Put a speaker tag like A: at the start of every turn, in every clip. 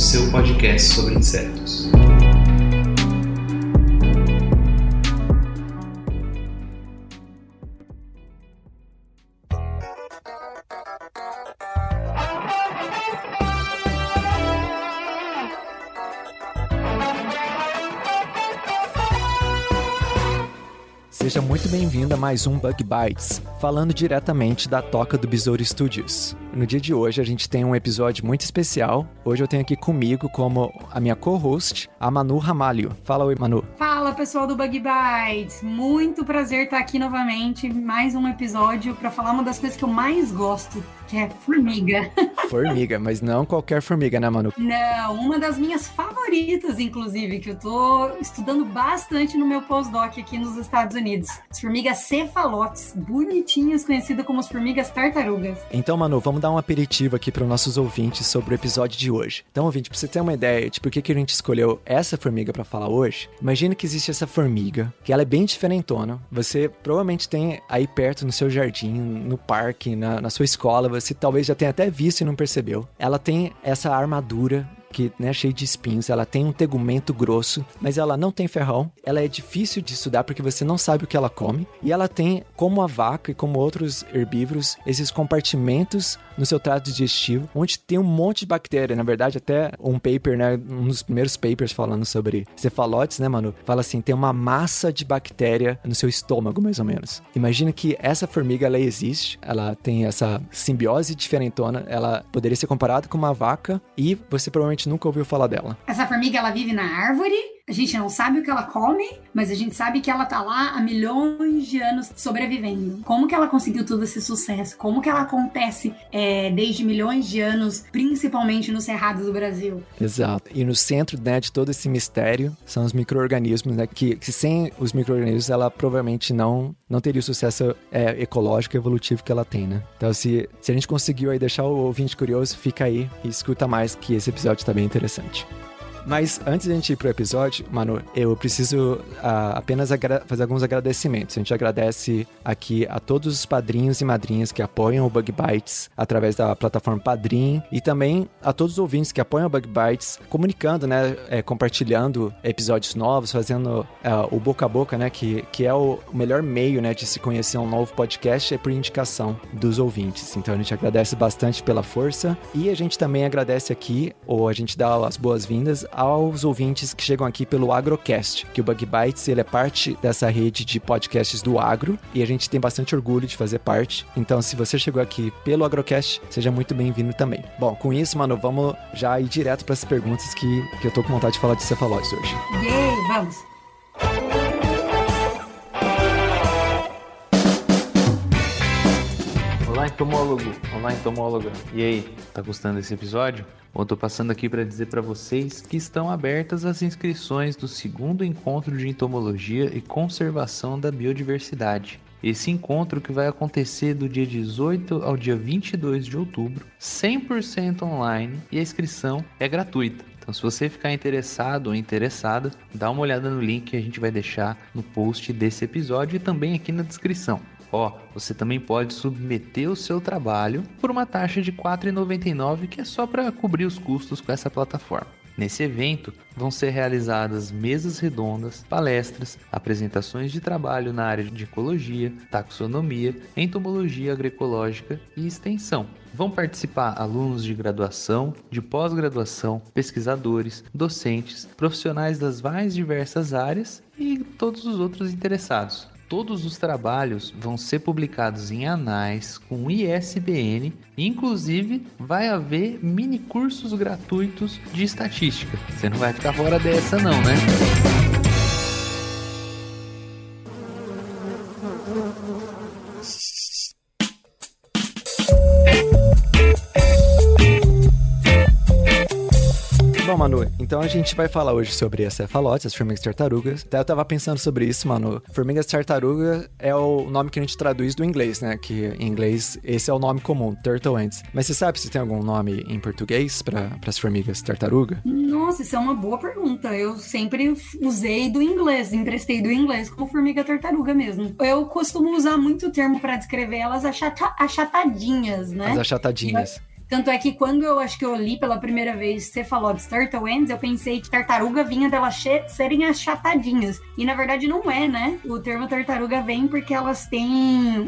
A: seu podcast sobre insetos.
B: Seja muito bem-vindo a mais um Bug Bites, falando diretamente da Toca do Besouro Studios. No dia de hoje a gente tem um episódio muito especial. Hoje eu tenho aqui comigo como a minha co-host, a Manu Ramalho. Fala oi, Manu.
C: Fala pessoal do Bug Bites, muito prazer estar aqui novamente, mais um episódio para falar uma das coisas que eu mais gosto, que é formiga.
B: Formiga, mas não qualquer formiga, né, Manu?
C: Não, uma das minhas favoritas, inclusive, que eu tô estudando bastante no meu pós-doc aqui nos Estados Unidos. As formigas cefalotes, bonitinhas, conhecidas como as formigas tartarugas.
B: Então, Manu, vamos dar um aperitivo aqui para os nossos ouvintes sobre o episódio de hoje. Então, ouvinte, pra você ter uma ideia de por que, que a gente escolheu essa formiga para falar hoje, imagina que existe essa formiga, que ela é bem diferentona. Você provavelmente tem aí perto no seu jardim, no parque, na, na sua escola, você talvez já tenha até visto e não percebeu. Ela tem essa armadura que né, cheio de espinhos, ela tem um tegumento grosso, mas ela não tem ferrão, ela é difícil de estudar porque você não sabe o que ela come, e ela tem, como a vaca e como outros herbívoros, esses compartimentos no seu trato digestivo, onde tem um monte de bactéria, na verdade até um paper, né, um dos primeiros papers falando sobre cefalotes, né, mano, fala assim, tem uma massa de bactéria no seu estômago, mais ou menos. Imagina que essa formiga, ela existe, ela tem essa simbiose diferentona, ela poderia ser comparada com uma vaca, e você provavelmente nunca ouviu falar dela.
C: Essa formiga, ela vive na árvore, a gente não sabe o que ela come, mas a gente sabe que ela tá lá há milhões de anos sobrevivendo. Como que ela conseguiu todo esse sucesso? Como que ela acontece é, desde milhões de anos, principalmente no Cerrado do Brasil?
B: Exato. E no centro né, de todo esse mistério são os micro-organismos, né? Que, que sem os micro-organismos ela provavelmente não, não teria o sucesso é, ecológico e evolutivo que ela tem, né? Então, se, se a gente conseguiu aí deixar o ouvinte curioso, fica aí e escuta mais que esse episódio tá bem interessante. Mas antes de a gente ir pro episódio, Manu, eu preciso ah, apenas fazer alguns agradecimentos. A gente agradece aqui a todos os padrinhos e madrinhas que apoiam o Bug Bites através da plataforma Padrim e também a todos os ouvintes que apoiam o Bug Bites, comunicando, né, é, compartilhando episódios novos, fazendo ah, o boca a boca, né, que, que é o melhor meio, né, de se conhecer um novo podcast é por indicação dos ouvintes. Então a gente agradece bastante pela força e a gente também agradece aqui, ou a gente dá as boas-vindas aos ouvintes que chegam aqui pelo Agrocast, que o Bug Bites ele é parte dessa rede de podcasts do agro e a gente tem bastante orgulho de fazer parte. Então, se você chegou aqui pelo Agrocast, seja muito bem-vindo também. Bom, com isso, mano, vamos já ir direto para as perguntas que, que eu tô com vontade de falar de cefalóides hoje.
C: Yay, vamos!
A: Olá, entomólogo. Olá, entomóloga. E aí, tá gostando desse episódio? Bom, tô passando aqui para dizer para vocês que estão abertas as inscrições do segundo encontro de entomologia e conservação da biodiversidade. Esse encontro que vai acontecer do dia 18 ao dia 22 de outubro, 100% online e a inscrição é gratuita. Então, se você ficar interessado ou interessada, dá uma olhada no link que a gente vai deixar no post desse episódio e também aqui na descrição. Ó, você também pode submeter o seu trabalho por uma taxa de R$ 4,99 que é só para cobrir os custos com essa plataforma. Nesse evento vão ser realizadas mesas redondas, palestras, apresentações de trabalho na área de ecologia, taxonomia, entomologia agroecológica e extensão. Vão participar alunos de graduação, de pós-graduação, pesquisadores, docentes, profissionais das mais diversas áreas e todos os outros interessados. Todos os trabalhos vão ser publicados em anais com ISBN, inclusive vai haver mini cursos gratuitos de estatística. Você não vai ficar fora dessa não, né?
B: Manu, então a gente vai falar hoje sobre as cefalotes, as formigas tartarugas. Até eu tava pensando sobre isso, Manu. Formigas tartaruga é o nome que a gente traduz do inglês, né? Que em inglês esse é o nome comum, turtle ants. Mas você sabe se tem algum nome em português para as formigas tartaruga?
C: Nossa, isso é uma boa pergunta. Eu sempre usei do inglês, emprestei do inglês como formiga tartaruga mesmo. Eu costumo usar muito o termo para descrever elas achata achatadinhas, né?
B: As achatadinhas.
C: Tanto é que quando eu acho que eu li pela primeira vez Cephalotes Turtle Ends, eu pensei que tartaruga vinha delas serem achatadinhas. E na verdade não é, né? O termo tartaruga vem porque elas têm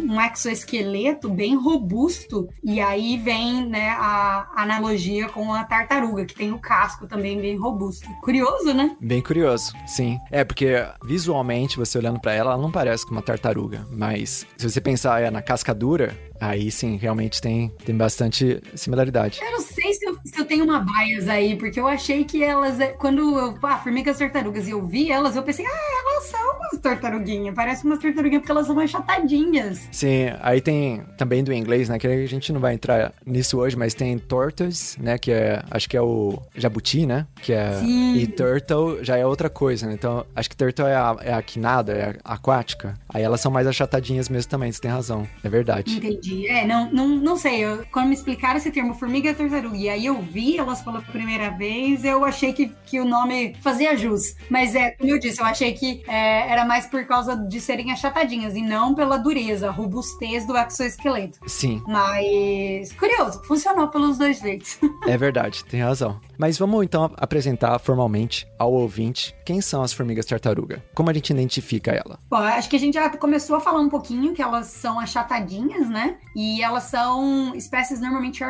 C: um exoesqueleto bem robusto. E aí vem, né, a analogia com a tartaruga, que tem o casco também bem robusto. Curioso, né?
B: Bem curioso, sim. É, porque visualmente, você olhando para ela, ela não parece com uma tartaruga. Mas se você pensar é, na casca dura, aí sim, realmente tem, tem bastante similaridade.
C: Eu não sei se eu, se eu tenho uma bias aí, porque eu achei que elas, é, quando eu, ah, formigas tartarugas, e eu vi elas, eu pensei, ah, elas são umas tartaruguinhas, parece umas tartaruguinhas porque elas são mais chatadinhas.
B: Sim, aí tem também do inglês, né, que a gente não vai entrar nisso hoje, mas tem tortoise, né, que é, acho que é o jabuti, né, que é,
C: Sim.
B: e turtle já é outra coisa, né, então acho que turtle é a, é a quinada, é a aquática, aí elas são mais achatadinhas mesmo também, você tem razão, é verdade.
C: Entendi, é, não, não, não sei, eu, quando me explicaram esse termo formiga tartaruga, e aí eu vi elas pela primeira vez, eu achei que, que o nome fazia jus, mas é, como eu disse, eu achei que é, era mais por causa de serem achatadinhas, e não pela dureza, robustez do exoesqueleto.
B: Sim.
C: Mas, curioso, funcionou pelos dois jeitos.
B: É verdade, tem razão. Mas vamos então apresentar formalmente ao ouvinte quem são as formigas tartaruga. Como a gente identifica ela?
C: Bom, acho que a gente já começou a falar um pouquinho que elas são achatadinhas, né? E elas são espécies normalmente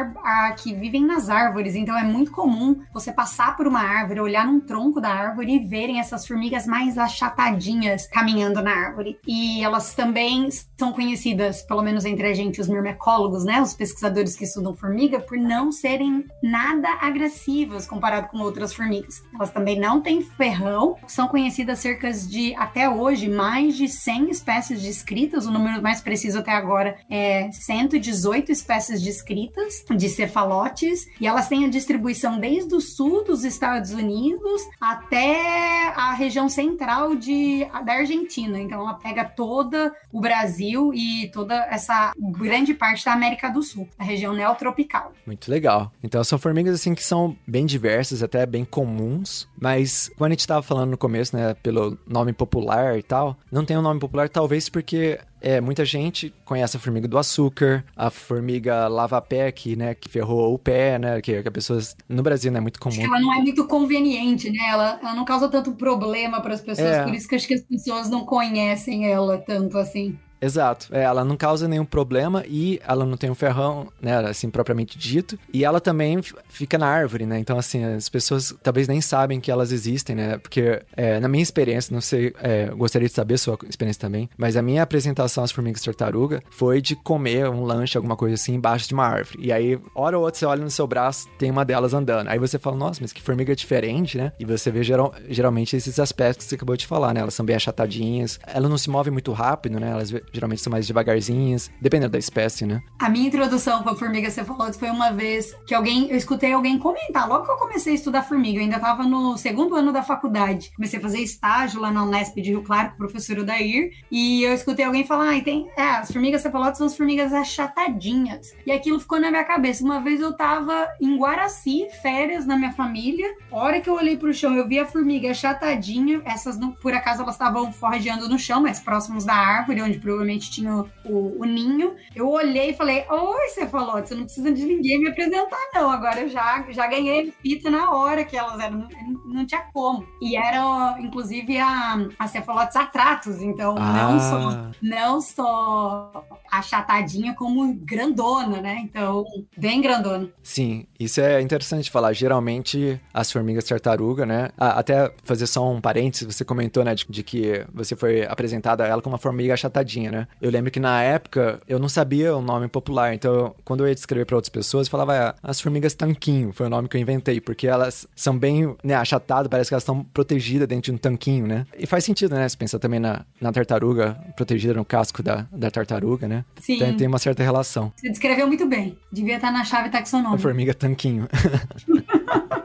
C: que vivem nas árvores, então é muito comum você passar por uma árvore, olhar num tronco da árvore e verem essas formigas mais achatadinhas caminhando na árvore. E elas também são conhecidas, pelo menos entre a gente, os mirmecólogos, né? Os pesquisadores que estudam formiga, por não serem nada agressivas comparado com outras formigas. Elas também não têm ferrão, são conhecidas cerca de, até hoje, mais de 100 espécies descritas, o número mais preciso até agora é 118 espécies descritas de cefalotes, e elas têm a distribuição desde o sul dos Estados Unidos até a região central de, da Argentina. Então ela pega toda o Brasil e toda essa grande parte da América do Sul, a região neotropical.
B: Muito legal. Então são formigas assim que são bem diversas, até bem comuns, mas quando a gente estava falando no começo, né, pelo nome popular e tal, não tem um nome popular talvez porque é, muita gente conhece a formiga do açúcar, a formiga lava-pé, que, né, que ferrou o pé, né, que, que a pessoa no Brasil não é muito comum.
C: Ela não é muito conveniente, né? Ela, ela não causa tanto problema para as pessoas, é. por isso que acho que as pessoas não conhecem ela tanto assim.
B: Exato. É, ela não causa nenhum problema e ela não tem um ferrão, né, assim, propriamente dito. E ela também fica na árvore, né? Então, assim, as pessoas talvez nem sabem que elas existem, né? Porque, é, na minha experiência, não sei, é, gostaria de saber a sua experiência também, mas a minha apresentação às formigas tartaruga foi de comer um lanche, alguma coisa assim, embaixo de uma árvore. E aí, hora ou outra, você olha no seu braço, tem uma delas andando. Aí você fala, nossa, mas que formiga diferente, né? E você vê geral, geralmente esses aspectos que você acabou de falar, né? Elas são bem achatadinhas, elas não se movem muito rápido, né? Elas geralmente são mais devagarzinhas, dependendo da espécie, né?
C: A minha introdução com a formiga cefalóide foi uma vez que alguém, eu escutei alguém comentar, logo que eu comecei a estudar formiga, eu ainda estava no segundo ano da faculdade, comecei a fazer estágio lá na Unesp de Rio Claro com o professor Odair, e eu escutei alguém falar, ah, tem, é, as formigas cefalóides são as formigas achatadinhas, e aquilo ficou na minha cabeça. Uma vez eu tava em Guaraci, férias na minha família, a hora que eu olhei pro chão, eu vi a formiga achatadinha, essas, por acaso, elas estavam forrageando no chão, mais próximos da árvore, onde provavelmente tinha o, o, ninho. Eu olhei e falei: Oi, falou, você não precisa de ninguém me apresentar, não. Agora eu já, já ganhei fita na hora que elas eram, não, não tinha como. E eram, inclusive, a, a cefalotes atratos, então ah. não só não só achatadinha como grandona, né? Então, bem grandona.
B: Sim, isso é interessante falar. Geralmente, as formigas tartaruga, né? Até fazer só um parênteses, você comentou, né, de, de que você foi apresentada a ela como uma formiga achatadinha, né? Eu lembro que na época eu não sabia o nome popular, então quando eu ia descrever para outras pessoas, eu falava ah, as formigas tanquinho, foi o nome que eu inventei, porque elas são bem né, achatadas, parece que elas estão protegidas dentro de um tanquinho, né? E faz sentido, né? Você pensa também na, na tartaruga, protegida no casco da, da tartaruga, né?
C: Sim.
B: Então tem uma certa relação.
C: Você descreveu muito bem. Devia estar na chave taxonômica.
B: A formiga tanquinho.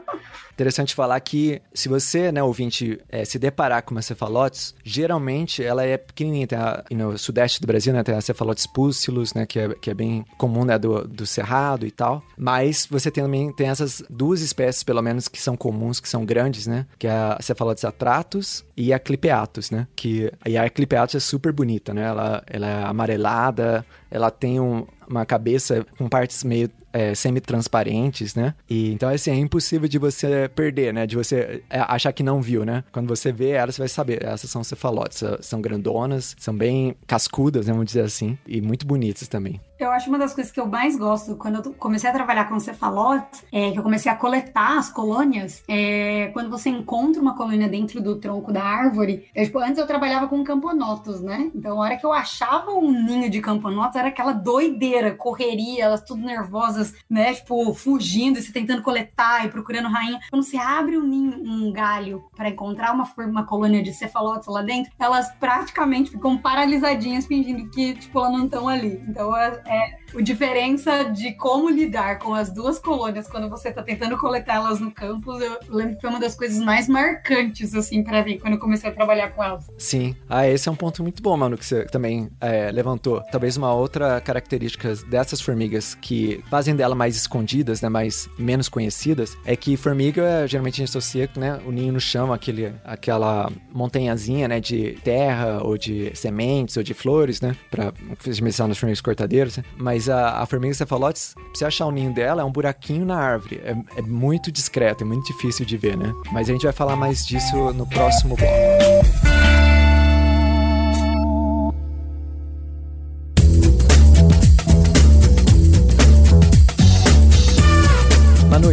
B: Interessante falar que se você, né, ouvinte, é, se deparar com uma cefalotes, geralmente ela é pequenininha. Tem a, no sudeste do Brasil, né, tem a cefalotes púcilos, né, que é, que é bem comum, né, do, do cerrado e tal. Mas você tem, também tem essas duas espécies, pelo menos, que são comuns, que são grandes, né, que é a cefalotes atratus e a clipeatus, né, que e a clipeatus é super bonita, né, ela, ela é amarelada, ela tem um, uma cabeça com partes meio é, semi-transparentes, né? E então, assim, é impossível de você perder, né? De você é, achar que não viu, né? Quando você vê ela, você vai saber. Essas são cefalotes, são grandonas, são bem cascudas, né? Vamos dizer assim, e muito bonitas também.
C: Eu acho uma das coisas que eu mais gosto quando eu comecei a trabalhar com cefalotes, é que eu comecei a coletar as colônias. É, quando você encontra uma colônia dentro do tronco da árvore, eu, tipo, antes eu trabalhava com camponotos, né? Então, a hora que eu achava um ninho de camponotos, era aquela doideira, correria, elas tudo nervosas, né? Tipo, fugindo, e você tentando coletar e procurando rainha. Quando você abre um ninho, um galho para encontrar uma, uma colônia de cefalotes lá dentro, elas praticamente ficam paralisadinhas, fingindo que, tipo, elas não estão ali. Então, é, é a diferença de como lidar com as duas colônias quando você tá tentando coletá-las no campus, eu lembro que foi uma das coisas mais marcantes, assim, para mim, quando eu comecei a trabalhar com elas.
B: Sim. Ah, esse é um ponto muito bom, mano, que você também é, levantou. Talvez uma outra característica dessas formigas que fazem dela mais escondidas, né, mais menos conhecidas, é que formiga, geralmente a gente associa, né, o ninho no chão, aquele, aquela montanhazinha, né, de terra ou de sementes ou de flores, né, pra mencionar nas formigas cortadeiras, Mas a, a formiga cefalotes, pra você achar o ninho dela, é um buraquinho na árvore. É, é muito discreto, é muito difícil de ver, né? Mas a gente vai falar mais disso no próximo bloco.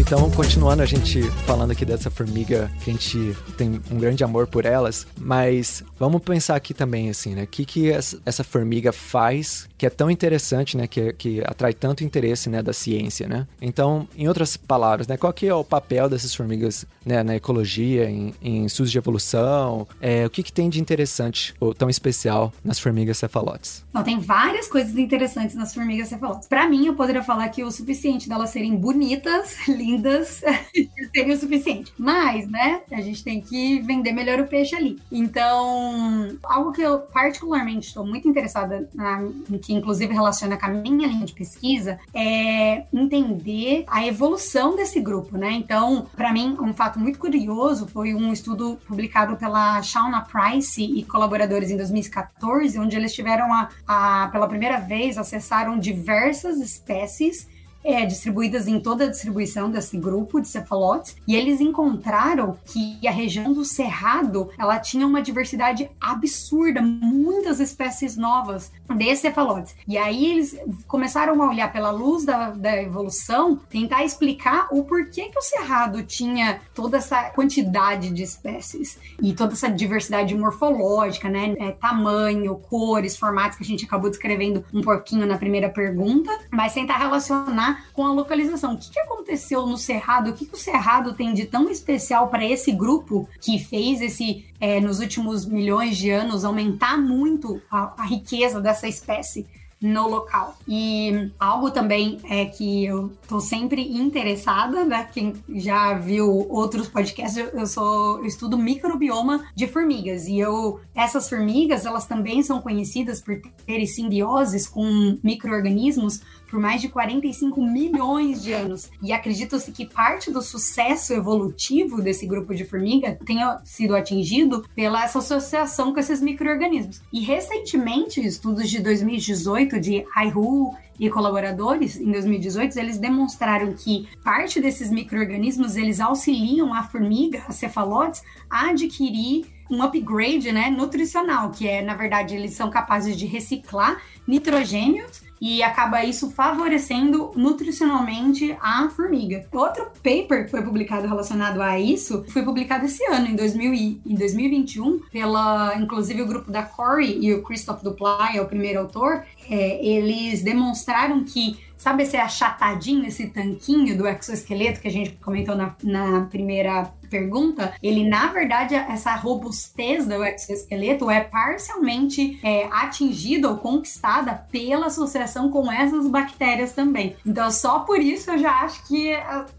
B: Então, continuando a gente falando aqui dessa formiga, que a gente tem um grande amor por elas, mas vamos pensar aqui também, assim, né? O que, que essa formiga faz que é tão interessante, né? Que, que atrai tanto interesse, né? Da ciência, né? Então, em outras palavras, né? Qual que é o papel dessas formigas né, na ecologia, em, em estudos de evolução? É, o que, que tem de interessante ou tão especial nas formigas cefalotes?
C: Não, tem várias coisas interessantes nas formigas cefalotes. Para mim, eu poderia falar que o suficiente delas serem bonitas, lindas seria o suficiente. Mas, né, a gente tem que vender melhor o peixe ali. Então, algo que eu particularmente estou muito interessada, na, que inclusive relaciona com a minha linha de pesquisa, é entender a evolução desse grupo, né? Então, para mim, um fato muito curioso foi um estudo publicado pela Shauna Price e colaboradores em 2014, onde eles tiveram a, a pela primeira vez, acessaram diversas espécies é, distribuídas em toda a distribuição desse grupo de cefalotes, e eles encontraram que a região do Cerrado ela tinha uma diversidade absurda, muitas espécies novas de cefalotes. E aí eles começaram a olhar pela luz da, da evolução, tentar explicar o porquê que o Cerrado tinha toda essa quantidade de espécies e toda essa diversidade morfológica, né? É, tamanho, cores, formatos que a gente acabou descrevendo um pouquinho na primeira pergunta, mas tentar relacionar com a localização. O que, que aconteceu no Cerrado? O que, que o Cerrado tem de tão especial para esse grupo que fez esse, é, nos últimos milhões de anos, aumentar muito a, a riqueza dessa espécie? no local. E algo também é que eu tô sempre interessada, né? Quem já viu outros podcasts, eu sou eu estudo microbioma de formigas e eu essas formigas, elas também são conhecidas por terem simbioses com microorganismos por mais de 45 milhões de anos. E acredita-se que parte do sucesso evolutivo desse grupo de formiga tenha sido atingido pela essa associação com esses micro-organismos. E recentemente, estudos de 2018 de Aihu e colaboradores em 2018, eles demonstraram que parte desses micro-organismos eles auxiliam a formiga, a cefalotes, a adquirir um upgrade né, nutricional, que é, na verdade, eles são capazes de reciclar nitrogênios e acaba isso favorecendo nutricionalmente a formiga. Outro paper que foi publicado relacionado a isso foi publicado esse ano, em, 2000 e, em 2021, pela, inclusive, o grupo da Corey e o Christoph Dupla, é o primeiro autor, é, eles demonstraram que sabe esse achatadinho, esse tanquinho do exoesqueleto que a gente comentou na, na primeira pergunta, ele na verdade essa robustez do exoesqueleto é parcialmente é, atingida ou conquistada pela associação com essas bactérias também. Então só por isso eu já acho que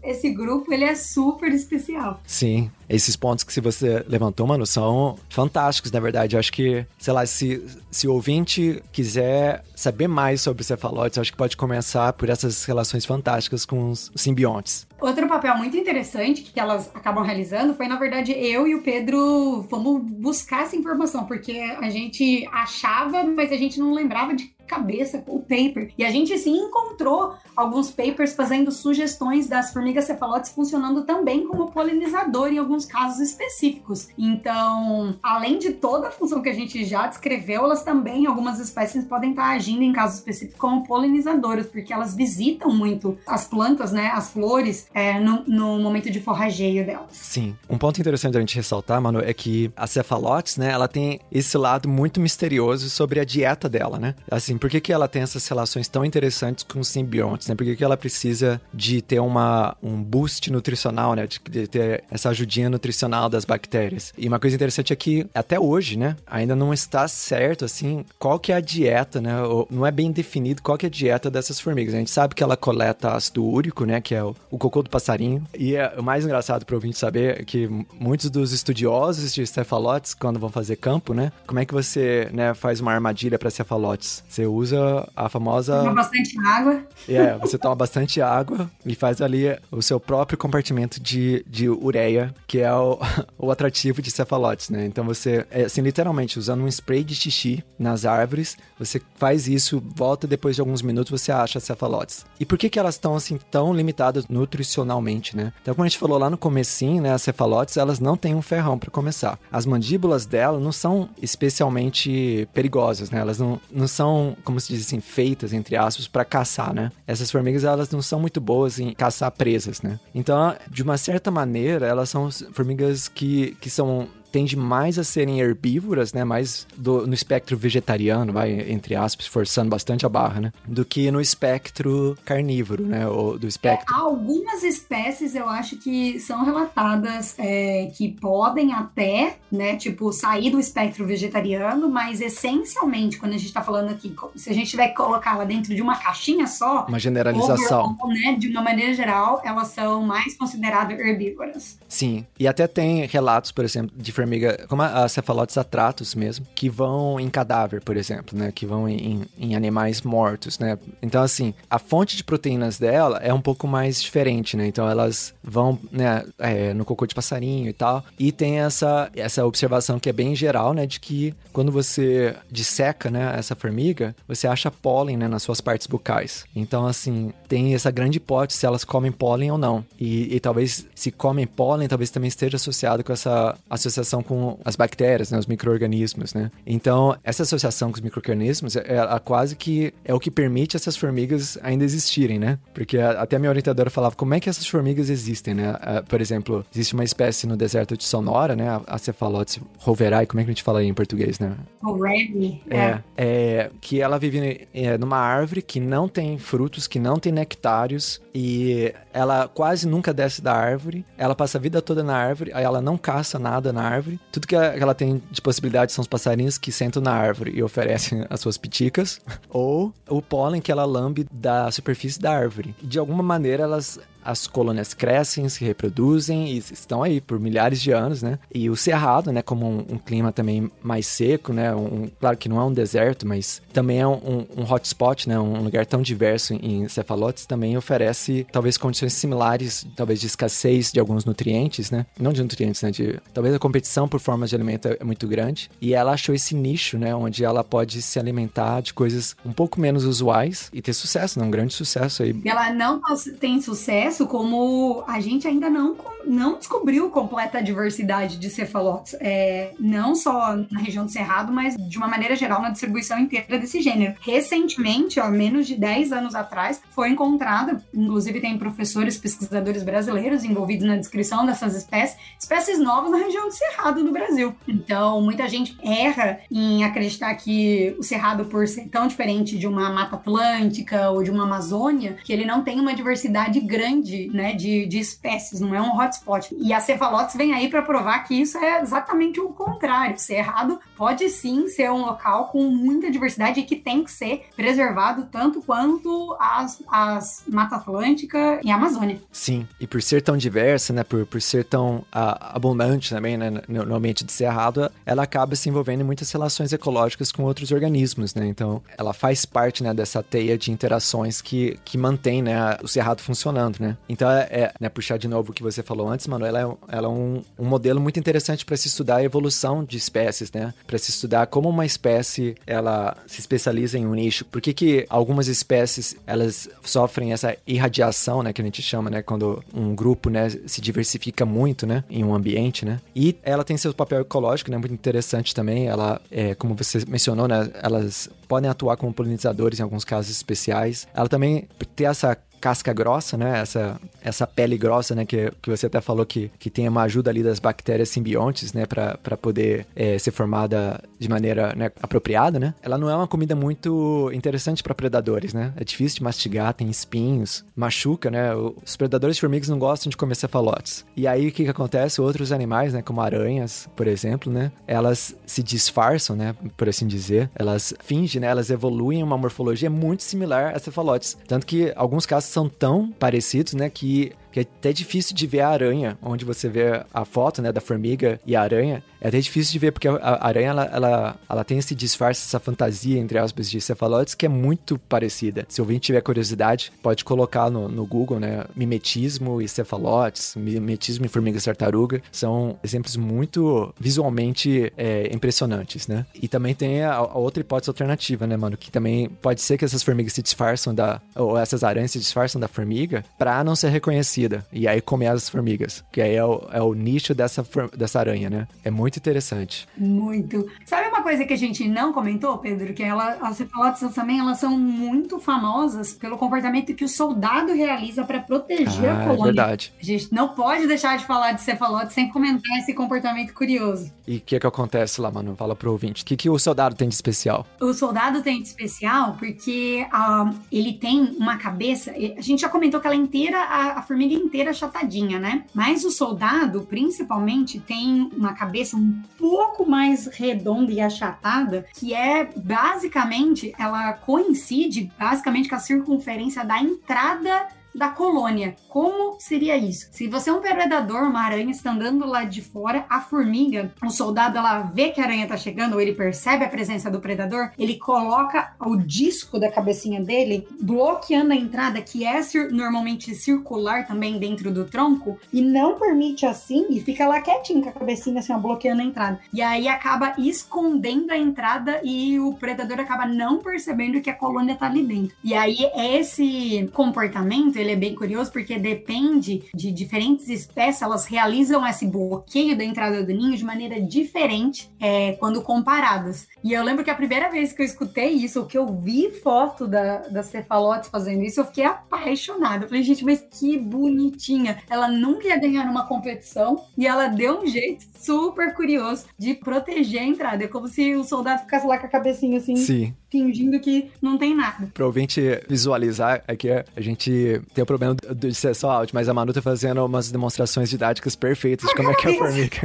C: esse grupo ele é super especial.
B: Sim, esses pontos que você levantou, mano, são fantásticos, na verdade. Eu acho que, sei lá, se, se o ouvinte quiser saber mais sobre cefalotes, eu acho que pode começar por essas relações fantásticas com os simbiontes.
C: Outro papel muito interessante que elas acabam realizando foi, na verdade, eu e o Pedro fomos buscar essa informação, porque a gente achava, mas a gente não lembrava de cabeça o paper. E a gente sim encontrou alguns papers fazendo sugestões das formigas cefalotes funcionando também como polinizador em alguns casos específicos. Então, além de toda a função que a gente já descreveu, elas também, algumas espécies, podem estar agindo em casos específicos como polinizadoras, porque elas visitam muito as plantas, né, as flores, é, no, no momento de forrageio delas.
B: Sim. Um ponto interessante a gente ressaltar, mano, é que a cefalotes, né, ela tem esse lado muito misterioso sobre a dieta dela, né? Assim, Assim, por que, que ela tem essas relações tão interessantes com os simbiontes, né? Por que, que ela precisa de ter uma, um boost nutricional, né? De, de ter essa ajudinha nutricional das bactérias. E uma coisa interessante é que, até hoje, né? Ainda não está certo, assim, qual que é a dieta, né? Ou, não é bem definido qual que é a dieta dessas formigas. A gente sabe que ela coleta ácido úrico, né? Que é o, o cocô do passarinho. E é, o mais engraçado para o ouvinte saber é que muitos dos estudiosos de cefalotes, quando vão fazer campo, né? Como é que você né, faz uma armadilha para cefalotes? Você usa a famosa.
C: Toma bastante água.
B: É, você toma bastante água e faz ali o seu próprio compartimento de, de ureia, que é o, o atrativo de cefalotes, né? Então você, é, assim, literalmente, usando um spray de xixi nas árvores, você faz isso, volta depois de alguns minutos, você acha cefalotes. E por que que elas estão, assim, tão limitadas nutricionalmente, né? Então, como a gente falou lá no comecinho, né, as cefalotes, elas não têm um ferrão para começar. As mandíbulas dela não são especialmente perigosas, né? Elas não, não são como se diz assim, feitas, entre aspas, para caçar, né? Essas formigas, elas não são muito boas em caçar presas, né? Então, de uma certa maneira, elas são formigas que, que são tende mais a serem herbívoras, né? Mais do, no espectro vegetariano, vai, entre aspas, forçando bastante a barra, né? Do que no espectro carnívoro, né? Ou do espectro.
C: É, algumas espécies eu acho que são relatadas é, que podem até, né? Tipo, sair do espectro vegetariano, mas essencialmente, quando a gente tá falando aqui, se a gente tiver que colocá-la dentro de uma caixinha só.
B: Uma generalização.
C: Overall, né, de uma maneira geral, elas são mais consideradas herbívoras.
B: Sim. E até tem relatos, por exemplo, de formiga, como a cefalotes atratus mesmo, que vão em cadáver, por exemplo, né? Que vão em, em animais mortos, né? Então, assim, a fonte de proteínas dela é um pouco mais diferente, né? Então, elas vão, né, é, no cocô de passarinho e tal. E tem essa, essa observação que é bem geral, né? De que quando você disseca, né, essa formiga, você acha pólen, né, nas suas partes bucais. Então, assim, tem essa grande hipótese se elas comem pólen ou não. E, e talvez, se comem pólen, talvez também esteja associado com essa associação associação com as bactérias, né, os micro-organismos, né? Então, essa associação com os micro-organismos é, é quase que é o que permite essas formigas ainda existirem, né? Porque até a minha orientadora falava como é que essas formigas existem, né? A, por exemplo, existe uma espécie no deserto de Sonora, né? A, Cephalotes roverae, como é que a gente fala aí em português, né?
C: Roverae,
B: é. é. é. que ela vive é, numa árvore que não tem frutos, que não tem nectários e ela quase nunca desce da árvore. Ela passa a vida toda na árvore, aí ela não caça nada na árvore. Tudo que ela tem de possibilidade são os passarinhos que sentam na árvore e oferecem as suas piticas, ou o pólen que ela lambe da superfície da árvore. De alguma maneira, elas as colônias crescem, se reproduzem e estão aí por milhares de anos, né? E o cerrado, né, como um, um clima também mais seco, né? Um, claro que não é um deserto, mas também é um, um hotspot, né? Um lugar tão diverso em cefalotes também oferece talvez condições similares, talvez de escassez de alguns nutrientes, né? Não de nutrientes, né? De, talvez a competição por formas de alimento é muito grande. E ela achou esse nicho, né? Onde ela pode se alimentar de coisas um pouco menos usuais e ter sucesso, né? Um grande sucesso aí.
C: Ela não tem sucesso como a gente ainda não não descobriu completa diversidade de cefalotes, é, não só na região do Cerrado, mas de uma maneira geral na distribuição inteira desse gênero. Recentemente, ó, menos de 10 anos atrás, foi encontrada, inclusive tem professores, pesquisadores brasileiros envolvidos na descrição dessas espécies, espécies novas na região do Cerrado do Brasil. Então, muita gente erra em acreditar que o Cerrado, por ser tão diferente de uma Mata Atlântica ou de uma Amazônia, que ele não tem uma diversidade grande né, de, de espécies, não é um hotspot. E a cefalotes vem aí para provar que isso é exatamente o contrário. O Cerrado pode sim ser um local com muita diversidade e que tem que ser preservado tanto quanto as, as Mata Atlântica e a Amazônia.
B: Sim, e por ser tão diversa, né, por, por ser tão a, abundante também, né, no, no ambiente de cerrado, ela acaba se envolvendo em muitas relações ecológicas com outros organismos, né, então ela faz parte, né, dessa teia de interações que, que mantém, né, o cerrado funcionando, né. Então, é, é né, puxar de novo o que você falou antes, mano, ela é, ela é um, um modelo muito interessante para se estudar a evolução de espécies, né, para se estudar como uma espécie, ela se especializa em um nicho, por que que algumas espécies, elas sofrem essa irradiação, né, que a gente chama, né, quando um grupo, né, se diversifica muito, né, em um ambiente, né, e ela tem seu papel ecológico, né, muito interessante também, ela, é, como você mencionou, né, elas podem atuar como polinizadores em alguns casos especiais. Ela também tem essa casca grossa, né? Essa, essa pele grossa, né? Que, que você até falou que, que tem uma ajuda ali das bactérias simbiontes, né? Para poder é, ser formada de maneira né, apropriada, né? Ela não é uma comida muito interessante para predadores, né? É difícil de mastigar, tem espinhos, machuca, né? Os predadores de formigas não gostam de comer cefalotes. E aí o que, que acontece? Outros animais, né? Como aranhas, por exemplo, né? Elas se disfarçam, né? Por assim dizer. Elas fingem, né? Elas evoluem uma morfologia muito similar a cefalotes. Tanto que alguns casos são tão parecidos, né? Que que é até difícil de ver a aranha, onde você vê a foto, né, da formiga e a aranha. É até difícil de ver, porque a aranha, ela, ela, ela tem esse disfarce, essa fantasia, entre aspas, de cefalotes, que é muito parecida. Se ouvinte tiver curiosidade, pode colocar no, no Google, né, mimetismo e cefalotes, mimetismo e formigas tartaruga, são exemplos muito visualmente é, impressionantes, né? E também tem a, a, outra hipótese alternativa, né, mano, que também pode ser que essas formigas se disfarçam da, ou essas aranhas se disfarçam da formiga para não ser reconhecidas e aí comer as formigas. Que aí é o, é o nicho dessa, dessa aranha, né? É muito interessante.
C: Muito. Sabe uma coisa que a gente não comentou, Pedro? Que ela, as cefalotes também, elas são muito famosas pelo comportamento que o soldado realiza para proteger
B: ah,
C: a colônia.
B: É verdade.
C: A gente não pode deixar de falar de cefalotes sem comentar esse comportamento curioso.
B: E o que que acontece lá, mano? Fala pro ouvinte. O que, que o soldado tem de especial?
C: O soldado tem de especial porque uh, ele tem uma cabeça... A gente já comentou que ela é inteira, a, a formiga inteira achatadinha, né? Mas o soldado, principalmente, tem uma cabeça um pouco mais redonda e achatada, que é basicamente, ela coincide basicamente com a circunferência da entrada da colônia. Como seria isso? Se você é um predador, uma aranha está andando lá de fora, a formiga, o soldado, ela vê que a aranha está chegando, ou ele percebe a presença do predador, ele coloca o disco da cabecinha dele bloqueando a entrada, que é normalmente circular também dentro do tronco, e não permite assim, e fica lá quietinho com a cabecinha assim, ó, bloqueando a entrada. E aí acaba escondendo a entrada e o predador acaba não percebendo que a colônia está ali dentro. E aí esse comportamento, ele é bem curioso porque depende de diferentes espécies, elas realizam esse bloqueio da entrada do ninho de maneira diferente é, quando comparadas. E eu lembro que a primeira vez que eu escutei isso, que eu vi foto da, da cefalotes fazendo isso, eu fiquei apaixonada. Eu falei, gente, mas que bonitinha. Ela nunca ia ganhar numa competição e ela deu um jeito super curioso de proteger a entrada. É como se o soldado ficasse lá com a cabecinha assim.
B: Sim
C: fingindo que não tem nada.
B: Para ouvinte visualizar, aqui é a gente tem o problema de ser só áudio, mas a Manu tá fazendo umas demonstrações didáticas perfeitas de como é que é a formiga.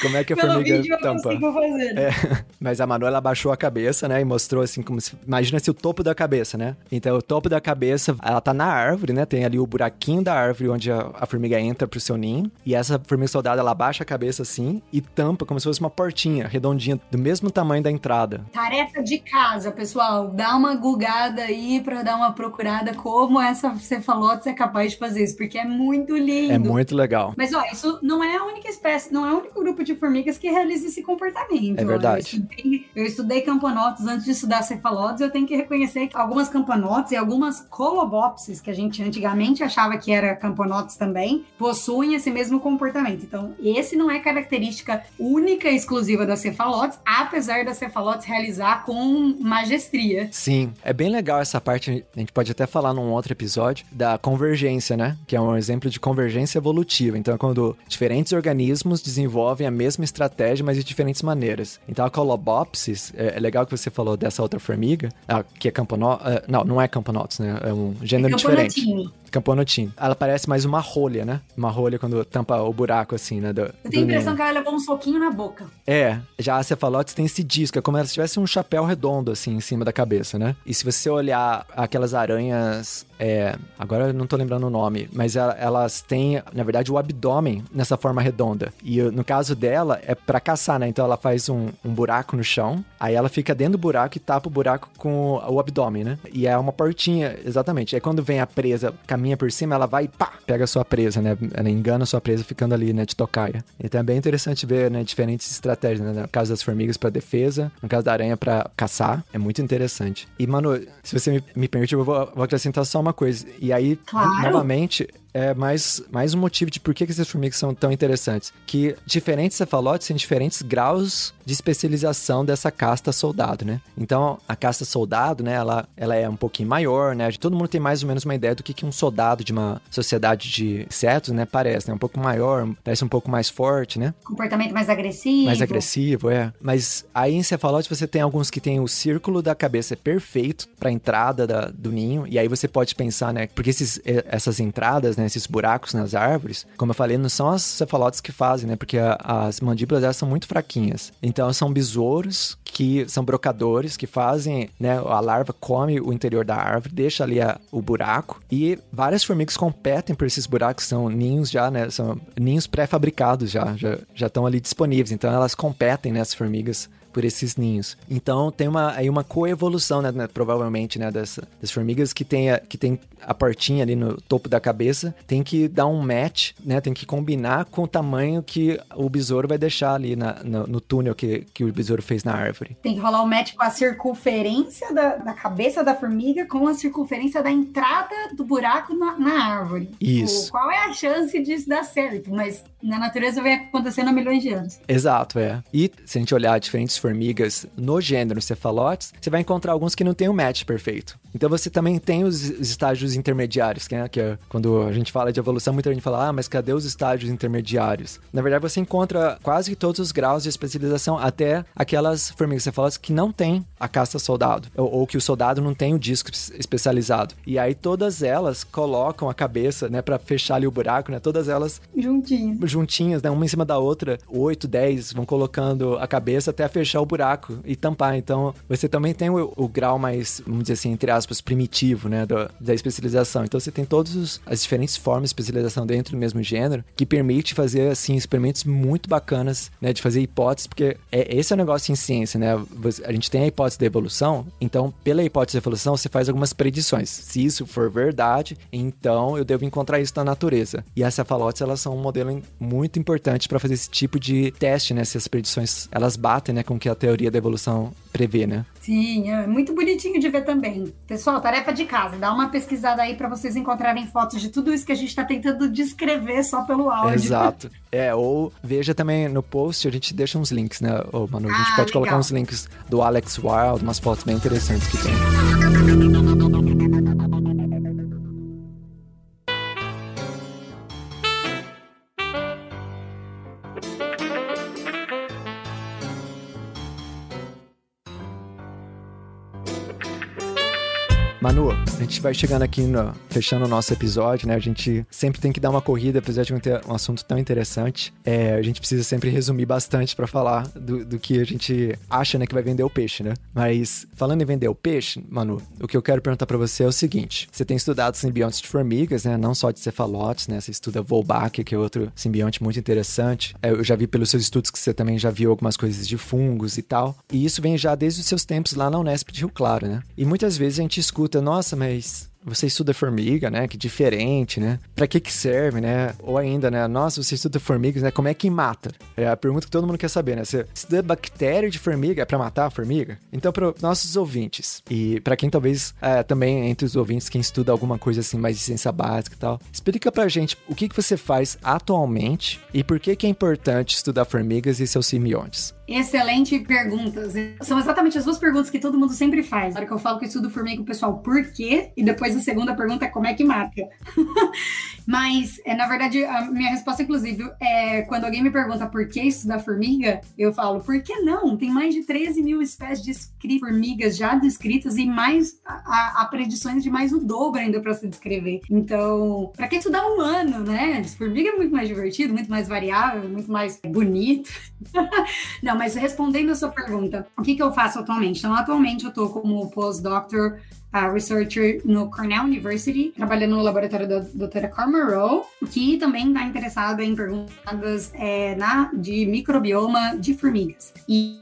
B: como é que a
C: Pelo
B: formiga
C: vídeo eu
B: tampa.
C: consigo fazer.
B: É, mas a Manu, ela baixou a cabeça, né? E mostrou assim, como se. Imagina se o topo da cabeça, né? Então, o topo da cabeça, ela tá na árvore, né? Tem ali o buraquinho da árvore onde a, a formiga entra pro seu ninho. E essa formiga soldada, ela baixa a cabeça assim e tampa como se fosse uma portinha redondinha, do mesmo tamanho da entrada.
C: Tarefa de casa, pessoal. Dá uma gugada aí pra dar uma procurada como essa cefalotes é capaz de fazer isso, porque é muito lindo.
B: É muito legal.
C: Mas ó, isso não é a única espécie, não é o único grupo de formigas que realiza esse comportamento.
B: É verdade.
C: Eu estudei, eu estudei camponotos antes de estudar cefalópodes, eu tenho que reconhecer que algumas camponotos e algumas colobopsis, que a gente antigamente achava que era camponotos também, possuem esse mesmo comportamento. Então, esse não é característica única e exclusiva da cefalotes, apesar da cefalotes realizar com magestria.
B: Sim, é bem legal essa parte, a gente pode até falar num outro episódio, da convergência, né? Que é um exemplo de convergência evolutiva. Então, é quando diferentes organismos desenvolvem a mesma estratégia, mas de diferentes maneiras. Então, a Colobopsis, é, é legal que você falou dessa outra formiga, que é camponotus, uh, não, não é camponotus, né? É um gênero
C: É
B: diferente.
C: Camponotinho.
B: Ela parece mais uma rolha, né? Uma rolha quando tampa o buraco, assim, né? Do,
C: Eu tenho a impressão que ela levou um soquinho na boca.
B: É, já a cefalotes tem esse disco, é como se tivesse um chapéu redondo, assim, em cima da cabeça, né? E se você olhar aquelas aranhas, é, agora eu não tô lembrando o nome, mas ela- elas têm, na verdade, o abdômen nessa forma redonda. E uh, no caso dela, é pra caçar, né? Então ela faz um, um buraco no chão, aí ela fica dentro do buraco e tapa o buraco com o abdômen, né? E é uma portinha, exatamente. Aí quando vem a presa, caminha por cima, ela vai e pá, pega a sua presa, né? Ela engana a sua presa ficando ali, né, de tocaia. Então é bem interessante ver, né, diferentes estratégias, né? No caso das formigas para defesa, no caso da aranha para caçar, é muito interessante. E, mano, se você me, me permite, eu vou, vou acrescentar só uma coisa. E aí,
C: Claro.
B: novamente, é mais, mais um motivo de por que, que essas formigas são tão interessantes. Que diferentes cefalotes têm diferentes graus de especialização dessa casta soldado, né? Então, a casta soldado, né, ela, ela é um pouquinho maior, né? Todo mundo tem mais ou menos uma ideia do que, que um soldado de uma sociedade de insetos, né, parece, né? Um pouco maior, parece um pouco mais forte, né?
C: Comportamento mais agressivo.
B: Mais agressivo, é. Mas aí em cefalote você tem alguns que tem o círculo da cabeça perfeito para entrada da- do ninho. E aí você pode pensar, né? Porque esses, eh, essas entradas, né? Esses buracos nas árvores, como eu falei, não são as cefalotes que fazem, né? Porque a- as mandíbulas elas são muito fraquinhas. Então são besouros que são brocadores que fazem, né? A larva come o interior da árvore, deixa ali a- o buraco. E várias formigas competem por esses buracos, são ninhos já, né? São ninhos pré-fabricados já, já, estão ali disponíveis. Então elas competem, né? As formigas por esses ninhos. Então tem uma, aí uma coevolução, né, né, provavelmente, né, dessa, das formigas que tem, a, que tem a portinha ali no topo da cabeça, tem que dar um match, né, tem que combinar com o tamanho que o besouro vai deixar ali na, no, no túnel que, que o besouro fez na árvore.
C: Tem que rolar o match com a circunferência da, da cabeça da formiga com a circunferência da entrada do buraco na, na árvore.
B: Isso.
C: O- qual é a chance disso dar certo? Mas na natureza vem acontecendo há milhões de anos.
B: Exato, é. E se a gente olhar diferentes formigas no gênero cefalotes, você vai encontrar alguns que não tem o match perfeito. Então você também tem os, os estágios intermediários, né? Que é quando a gente fala de evolução, muita gente fala, ah, mas cadê os estágios intermediários? Na verdade, você encontra quase todos os graus de especialização, até aquelas formigas cefalotes que não têm a casta soldado, ou, ou que o soldado não tem o disco es- especializado. E aí todas elas colocam a cabeça, né, para fechar ali o buraco, né? Todas elas
C: Juntinho.
B: juntinhas, né? Uma em cima da outra, 8, 10, vão colocando a cabeça até fechar o buraco e tampar. Então, você também tem o, o grau mais, vamos dizer assim, entre aspas, primitivo, né? do- da especialização. Então, você tem todas as diferentes formas de especialização dentro do mesmo gênero que permite fazer, assim, experimentos muito bacanas, né? De fazer hipóteses, porque é, esse é o negócio em ciência, né? A gente tem a hipótese da evolução, então, pela hipótese da evolução, você faz algumas predições. Se isso for verdade, então eu devo encontrar isso na natureza. E as cefalotes, elas são um modelo muito importante para fazer esse tipo de teste, né? Se as predições, elas batem, né, com que a teoria da evolução prevê, né?
C: Sim, é muito bonitinho de ver também. Pessoal, tarefa de casa, dá uma pesquisada aí pra vocês encontrarem fotos de tudo isso que a gente tá tentando descrever só pelo áudio.
B: Exato. É, ou veja também no post, a gente deixa uns links, né, ô, Manu? A gente
C: Ah,
B: pode colocar
C: legal.
B: uns links do Alex Wild, umas fotos bem interessantes que tem. Gente vai chegando aqui, no- fechando o nosso episódio, né? A gente sempre tem que dar uma corrida, apesar de não ter um assunto tão interessante. É, a gente precisa sempre resumir bastante pra falar do, do que a gente acha, né, que vai vender o peixe, né? Mas, falando em vender o peixe, Manu, o que eu quero perguntar pra você é o seguinte. Você tem estudado simbiontes de formigas, né? Não só de cefalotes, né? Você estuda Wolbachia, que é outro simbionte muito interessante. É, eu já vi pelos seus estudos que você também já viu algumas coisas de fungos e tal. E isso vem já desde os seus tempos lá na Unesp de Rio Claro, né? E muitas vezes a gente escuta, nossa, mas você estuda formiga, né? Que diferente, né? Pra que que serve, né? Ou ainda, né? Nossa, você estuda formigas, né? Como é que mata? É a pergunta que todo mundo quer saber, né? Você estuda bactéria de formiga, é pra matar a formiga? Então, para nossos ouvintes, e para quem talvez é, também entre os ouvintes, quem estuda alguma coisa assim mais de ciência básica e tal, explica pra gente o que, que você faz atualmente e por que que é importante estudar formigas e seus simbiontes.
C: Excelente perguntas. São exatamente as duas perguntas que todo mundo sempre faz. Na hora que eu falo que eu estudo formiga, o pessoal, por quê? E depois a segunda pergunta é como é que mata. Mas, é, na verdade, a minha resposta, inclusive, é quando alguém me pergunta por que estudar formiga, eu falo, por que não? Tem mais de 13 mil espécies de formigas já descritas e mais há predições de mais o dobro ainda para se descrever. Então, para que estudar um ano, né? Formiga é muito mais divertido, muito mais variável, muito mais bonito. não, mas respondendo a sua pergunta, o que, que eu faço atualmente? Então, atualmente eu estou como postdoctor uh, researcher no Cornell University, trabalhando no laboratório da doutora Carmen Rowe, que também está interessada em perguntas é, na, de microbioma de formigas. E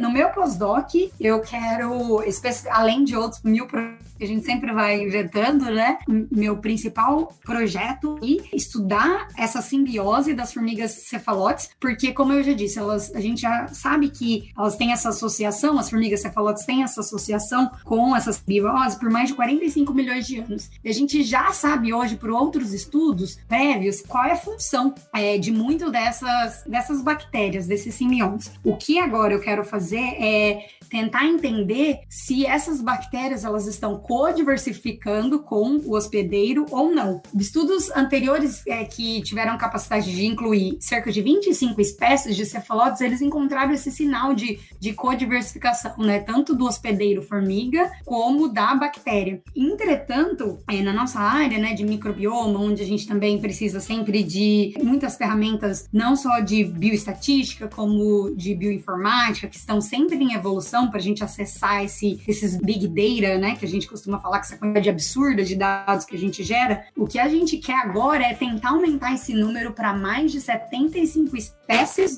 C: no meu postdoc, eu quero, além de outros mil projetos que a gente sempre vai inventando, né? Meu principal projeto é estudar essa simbiose das formigas cefalotes, porque, como eu já disse, elas, a gente já sabe que elas têm essa associação, as formigas cefalotes têm essa associação com essa simbiose por mais de 45 milhões de anos. E a gente já sabe hoje, por outros estudos prévios, qual é a função é, de muito dessas, dessas bactérias, desses simbiontes. O que agora eu quero fazer é tentar entender se essas bactérias elas estão codiversificando com o hospedeiro ou não. Estudos anteriores é, que tiveram capacidade de incluir cerca de 25 espécies de cefalópodes, eles encontraram esse sinal de, de codiversificação, né? Tanto do hospedeiro formiga como da bactéria. Entretanto, é, na nossa área né, de microbioma, onde a gente também precisa sempre de muitas ferramentas, não só de bioestatística, como de bioinformática, que estão sempre em evolução para a gente acessar esse, esses big data, né? Que a gente costuma falar que essa quantidade absurda de dados que a gente gera. O que a gente quer agora é tentar aumentar esse número para mais de 75 espécies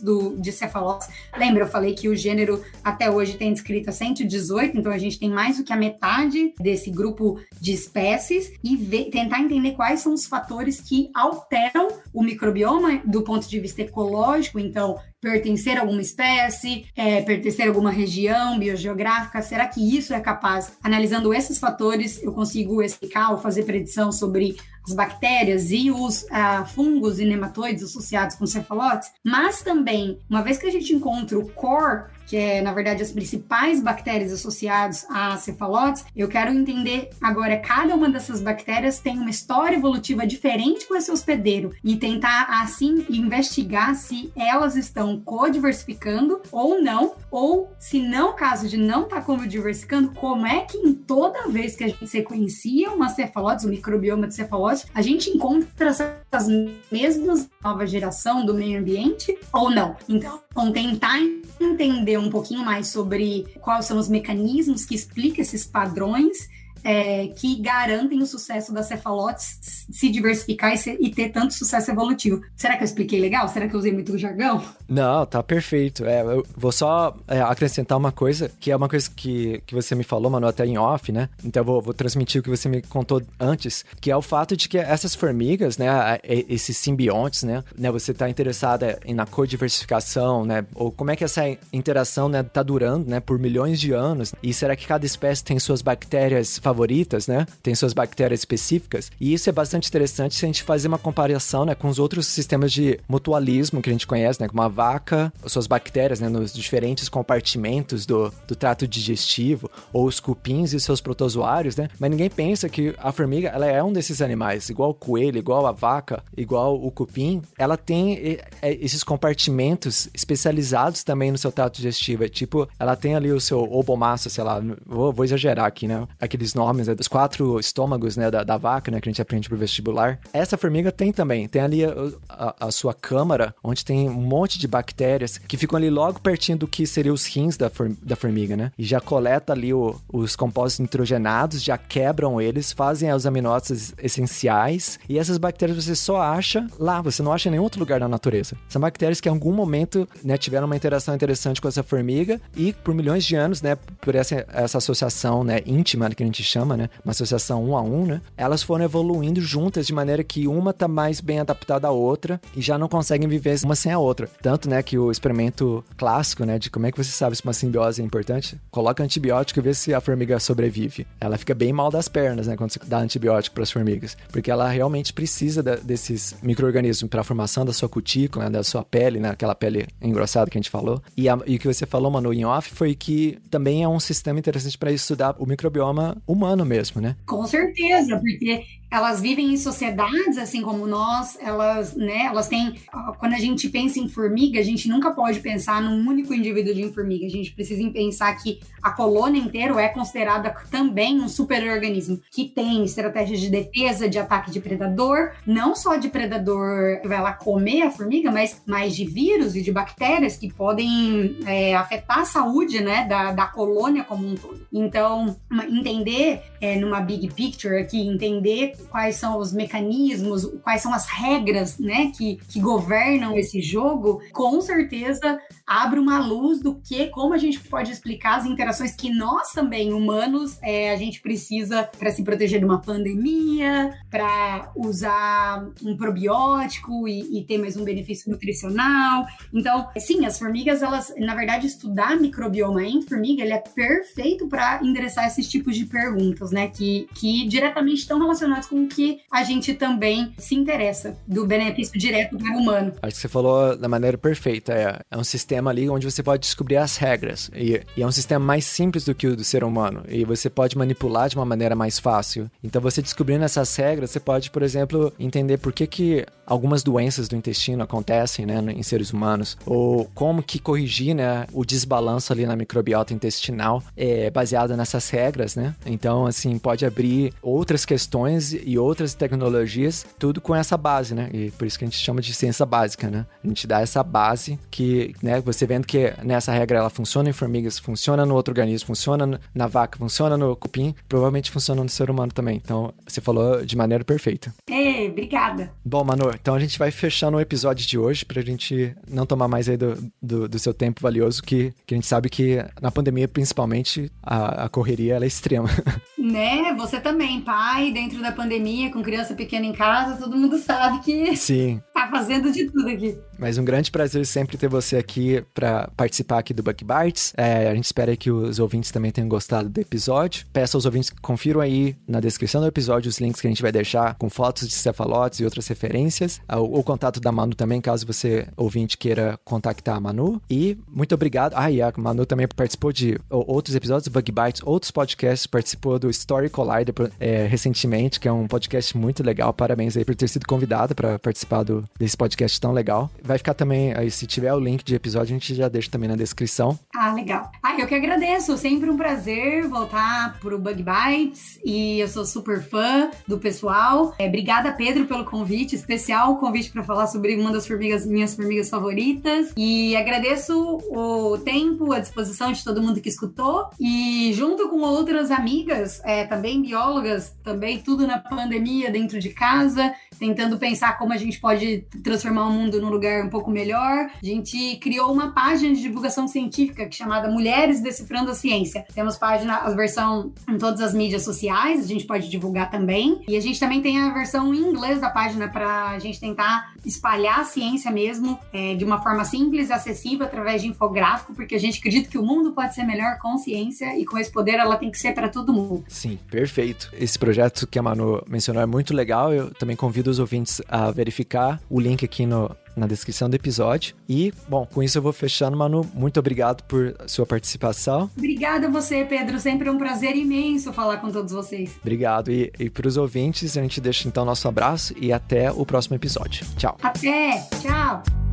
C: do, de cefalópodes. Lembra, eu falei que o gênero até hoje tem descrita 118, então a gente tem mais do que a metade desse grupo de espécies e ver, tentar entender quais são os fatores que alteram o microbioma do ponto de vista ecológico. Então, pertencer a alguma espécie, é, pertencer a alguma região biogeográfica? Será que isso é capaz, analisando esses fatores, eu consigo explicar ou fazer predição sobre as bactérias e os uh, fungos e nematóides associados com cefalotes? Mas também, uma vez que a gente encontra o core que é, na verdade, as principais bactérias associadas a cefalotes, eu quero entender agora cada uma dessas bactérias tem uma história evolutiva diferente com esse hospedeiro e tentar, assim, investigar se elas estão codiversificando ou não, ou se não, caso de não estar tá codiversificando, como é que em toda vez que a gente sequencia uma cefalotes, o um microbioma de cefalotes, a gente encontra essas mesmas nova geração do meio ambiente ou não? Então, tentar entender um pouquinho mais sobre quais são os mecanismos que explicam esses padrões é, que garantem o sucesso da cefalotes se diversificar e, ser, e, ter tanto sucesso evolutivo. Será que eu expliquei legal? Será que eu usei muito jargão?
B: Não, tá perfeito. É, eu vou só é, acrescentar uma coisa, que é uma coisa que, que você me falou, mano, até em off, né? Então eu vou, vou transmitir o que você me contou antes, que é o fato de que essas formigas, né, esses simbiontes, né, né você tá interessada na codiversificação, né, ou como é que essa interação, né, tá durando, né, por milhões de anos, e será que cada espécie tem suas bactérias favoritas favoritas, né? Tem suas bactérias específicas. E isso é bastante interessante se a gente fazer uma comparação, né, com os outros sistemas de mutualismo que a gente conhece, né? Como a vaca, suas bactérias, né, nos diferentes compartimentos do, do trato digestivo, ou os cupins e seus protozoários, né? Mas ninguém pensa que a formiga, ela é um desses animais, igual o coelho, igual a vaca, igual o cupim. Ela tem esses compartimentos especializados também no seu trato digestivo. É tipo, ela tem ali o seu obomassa, sei lá, vou, vou exagerar aqui, né? Aqueles nomes, né, dos quatro estômagos, né, da, da, vaca, né, que a gente aprende pro vestibular. Essa formiga tem também, tem ali a, a, a, sua câmara, onde tem um monte de bactérias que ficam ali logo pertinho do que seriam os rins da, for, da formiga, né? E já coleta ali o, os compostos nitrogenados, já quebram eles, fazem os aminoácidos essenciais, e essas bactérias você só acha lá, você não acha em nenhum outro lugar na natureza. São bactérias que em algum momento, né, tiveram uma interação interessante com essa formiga, e por milhões de anos, né, por essa, essa associação, né, íntima que a gente chama, né? Uma associação um a um, né? Elas foram evoluindo juntas de maneira que uma tá mais bem adaptada à outra e já não conseguem viver uma sem a outra. Tanto, né, que o experimento clássico, né, de como é que você sabe se uma simbiose é importante, coloca antibiótico e vê se a formiga sobrevive. Ela fica bem mal das pernas, né, quando você dá antibiótico para as formigas, porque ela realmente precisa da, desses micro-organismos para a formação da sua cutícula, né, da sua pele, né, aquela pele engrossada que a gente falou. E, a, e o que você falou, Manu, em off, foi que também é um sistema interessante para estudar o microbioma humano mesmo, né?
C: Com certeza, porque elas vivem em sociedades assim como nós, elas, né, elas têm, quando a gente pensa em formiga, a gente nunca pode pensar num único indivíduo de formiga, a gente precisa pensar que a colônia inteira é considerada também um superorganismo, que tem estratégias de defesa, de ataque de predador, não só de predador que vai lá comer a formiga, mas mais de vírus e de bactérias que podem é, afetar a saúde, né, da, da colônia como um todo. Então, entender é, numa big picture aqui, entender quais são os mecanismos, quais são as regras, né, que, que governam esse jogo, com certeza abre uma luz do que, como a gente pode explicar as interações que nós também, humanos, é, a gente precisa para se proteger de uma pandemia, para usar um probiótico e, e, ter mais um benefício nutricional. Então, sim, as formigas, elas, na verdade, estudar microbioma em formiga, ele é perfeito para endereçar esses tipos de perguntas, né, que, que diretamente estão relacionados com o que a gente também se interessa do benefício direto para o humano.
B: Acho que você falou da maneira perfeita. É, é um sistema ali onde você pode descobrir as regras. E, e, é um sistema mais simples do que o do ser humano. E você pode manipular de uma maneira mais fácil. Então, você descobrindo essas regras, você pode, por exemplo, entender por que, que algumas doenças do intestino acontecem né, em seres humanos. Ou como que corrigir né, o desbalanço ali na microbiota intestinal é baseado nessas regras, né? Então, assim, pode abrir outras questões e outras tecnologias, tudo com essa base, né? E por isso que a gente chama de ciência básica, né? A gente dá essa base que, né, você vendo que nessa regra ela funciona em formigas, funciona no outro organismo, funciona na vaca, funciona no cupim, provavelmente funciona no ser humano também. Então, você falou de maneira perfeita.
C: Ei, obrigada.
B: Bom, Manu, então a gente vai fechando o episódio de hoje pra gente não tomar mais aí do, do, do seu tempo valioso, que, que a gente sabe que na pandemia, principalmente, a, a correria é extrema.
C: Né? Você também, pai, dentro da pandemia, com criança pequena em casa, todo mundo sabe que
B: Sim.
C: tá fazendo de tudo aqui.
B: Mas um grande prazer sempre ter você aqui para participar aqui do Buck Bites. É, a gente espera que os ouvintes também tenham gostado do episódio. Peço aos ouvintes que confiram aí na descrição do episódio os links que a gente vai deixar com fotos de cefalotes e outras referências. O, o contato da Manu também, caso você, ouvinte, queira contactar a Manu. E muito obrigado. Ah, e a Manu também participou de outros episódios do Bug Bites, outros podcasts, participou do Story Collider é, recentemente, que é um podcast muito legal. Parabéns aí por ter sido convidada para participar do, desse podcast tão legal. Vai ficar também, aí, se tiver o link de episódio, a gente já deixa também na descrição.
C: Ah, legal. Ah, eu que agradeço. Sempre um prazer voltar pro Bug Bites e eu sou super fã do pessoal. É, obrigada, Pedro, pelo convite, especial convite para falar sobre uma das formigas, minhas formigas favoritas. E agradeço o tempo, a disposição de todo mundo que escutou. E junto com outras amigas, é, também biólogas, também tudo na pandemia, dentro de casa, tentando pensar como a gente pode transformar o mundo num lugar um pouco melhor. A gente criou uma página de divulgação científica é chamada Mulheres Decifrando a Ciência. Temos página, a versão em todas as mídias sociais, a gente pode divulgar também. E a gente também tem a versão em inglês da página para a gente tentar espalhar a ciência mesmo é, de uma forma simples e acessível através de infográfico, porque a gente acredita que o mundo pode ser melhor com ciência e com esse poder ela tem que ser para todo mundo.
B: Sim, perfeito. Esse projeto que a Manu mencionou é muito legal. Eu também convido os ouvintes a verificar o link aqui no, na descrição do episódio. E, bom, com isso eu vou fechando, Manu. Muito obrigado por sua participação.
C: Obrigada a você, Pedro. Sempre um prazer imenso falar com todos vocês.
B: Obrigado. E, e para os ouvintes, a gente deixa então nosso abraço e até o próximo episódio. Tchau.
C: Até. Tchau.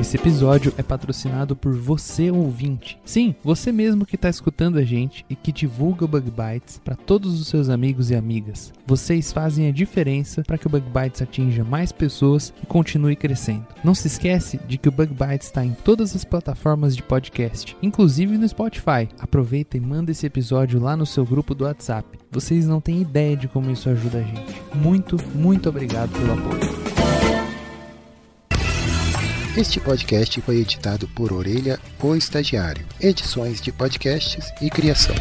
A: Esse episódio é patrocinado por você ouvinte. Sim, você mesmo que está escutando a gente e que divulga o Bug Bites para todos os seus amigos e amigas. Vocês fazem a diferença para que o Bug Bites atinja mais pessoas e continue crescendo. Não se esquece de que o Bug Bites está em todas as plataformas de podcast, inclusive no Spotify. Aproveita e manda esse episódio lá no seu grupo do WhatsApp. Vocês não têm ideia de como isso ajuda a gente. Muito, muito obrigado pelo apoio.
D: Este podcast foi editado por Orelha, o Estagiário. Edições de podcasts e criação.